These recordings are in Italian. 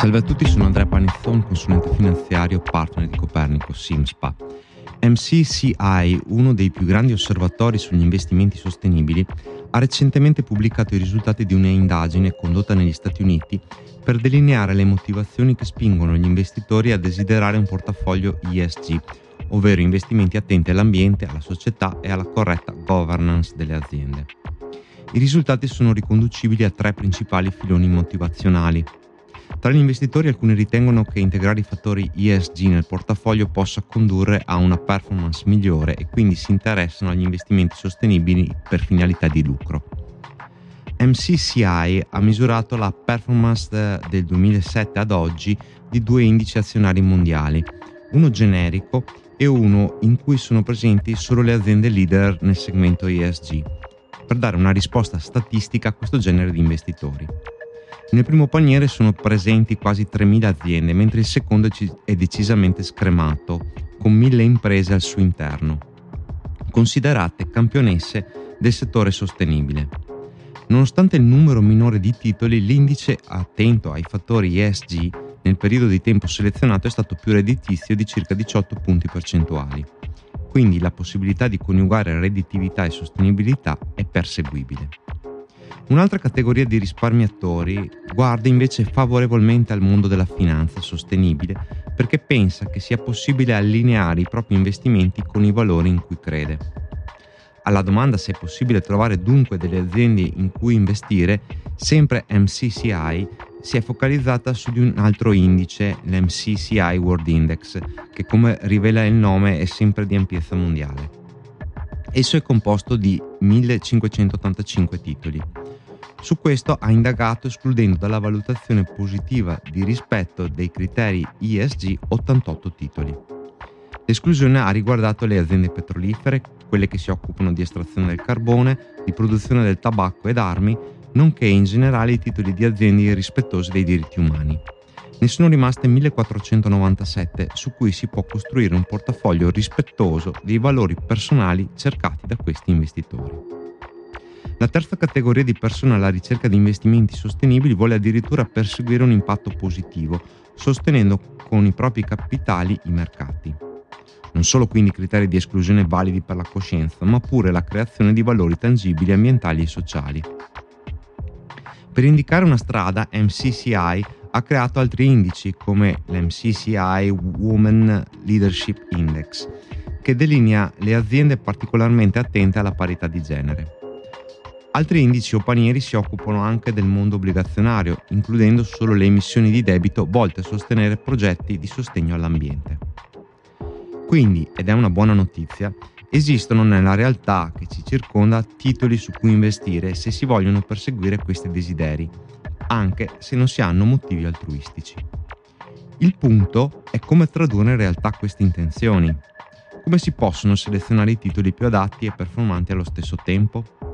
Salve a tutti, sono Andrea Panizzon, consulente finanziario, partner di Copernico Simspa. MCCI, uno dei più grandi osservatori sugli investimenti sostenibili, ha recentemente pubblicato i risultati di un'indagine condotta negli Stati Uniti per delineare le motivazioni che spingono gli investitori a desiderare un portafoglio ESG, ovvero investimenti attenti all'ambiente, alla società e alla corretta governance delle aziende. I risultati sono riconducibili a tre principali filoni motivazionali. Tra gli investitori alcuni ritengono che integrare i fattori ESG nel portafoglio possa condurre a una performance migliore e quindi si interessano agli investimenti sostenibili per finalità di lucro. MCCI ha misurato la performance del 2007 ad oggi di due indici azionari mondiali, uno generico e uno in cui sono presenti solo le aziende leader nel segmento ESG, per dare una risposta statistica a questo genere di investitori. Nel primo paniere sono presenti quasi 3.000 aziende, mentre il secondo è decisamente scremato, con 1.000 imprese al suo interno, considerate campionesse del settore sostenibile. Nonostante il numero minore di titoli, l'indice attento ai fattori ESG nel periodo di tempo selezionato è stato più redditizio di circa 18 punti percentuali. Quindi la possibilità di coniugare redditività e sostenibilità è perseguibile. Un'altra categoria di risparmiatori guarda invece favorevolmente al mondo della finanza sostenibile perché pensa che sia possibile allineare i propri investimenti con i valori in cui crede. Alla domanda se è possibile trovare dunque delle aziende in cui investire, sempre MCCI si è focalizzata su di un altro indice, l'MCCI World Index, che come rivela il nome è sempre di ampiezza mondiale. Esso è composto di 1585 titoli. Su questo ha indagato escludendo dalla valutazione positiva di rispetto dei criteri ESG 88 titoli. L'esclusione ha riguardato le aziende petrolifere, quelle che si occupano di estrazione del carbone, di produzione del tabacco ed armi, nonché in generale i titoli di aziende irrispettose dei diritti umani. Ne sono rimaste 1497 su cui si può costruire un portafoglio rispettoso dei valori personali cercati da questi investitori. La terza categoria di persone alla ricerca di investimenti sostenibili vuole addirittura perseguire un impatto positivo, sostenendo con i propri capitali i mercati. Non solo quindi criteri di esclusione validi per la coscienza, ma pure la creazione di valori tangibili ambientali e sociali. Per indicare una strada, MCCI ha creato altri indici come l'MCCI Women Leadership Index, che delinea le aziende particolarmente attente alla parità di genere. Altri indici o panieri si occupano anche del mondo obbligazionario, includendo solo le emissioni di debito volte a sostenere progetti di sostegno all'ambiente. Quindi, ed è una buona notizia, esistono nella realtà che ci circonda titoli su cui investire se si vogliono perseguire questi desideri, anche se non si hanno motivi altruistici. Il punto è come tradurre in realtà queste intenzioni. Come si possono selezionare i titoli più adatti e performanti allo stesso tempo?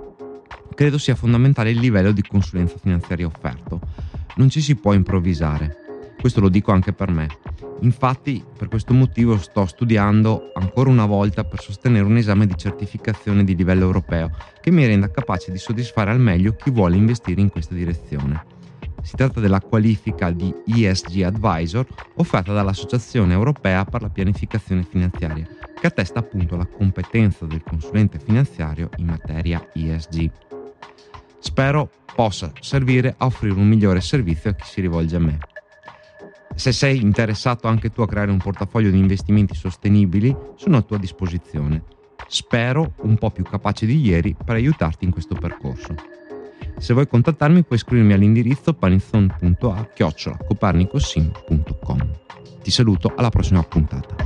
Credo sia fondamentale il livello di consulenza finanziaria offerto. Non ci si può improvvisare. Questo lo dico anche per me. Infatti, per questo motivo sto studiando ancora una volta per sostenere un esame di certificazione di livello europeo che mi renda capace di soddisfare al meglio chi vuole investire in questa direzione. Si tratta della qualifica di ESG Advisor offerta dall'Associazione Europea per la Pianificazione Finanziaria, che attesta appunto la competenza del consulente finanziario in materia ESG. Spero possa servire a offrire un migliore servizio a chi si rivolge a me. Se sei interessato anche tu a creare un portafoglio di investimenti sostenibili, sono a tua disposizione. Spero un po' più capace di ieri per aiutarti in questo percorso. Se vuoi contattarmi puoi scrivermi all'indirizzo panizon.a-copernicosim.com. Ti saluto alla prossima puntata.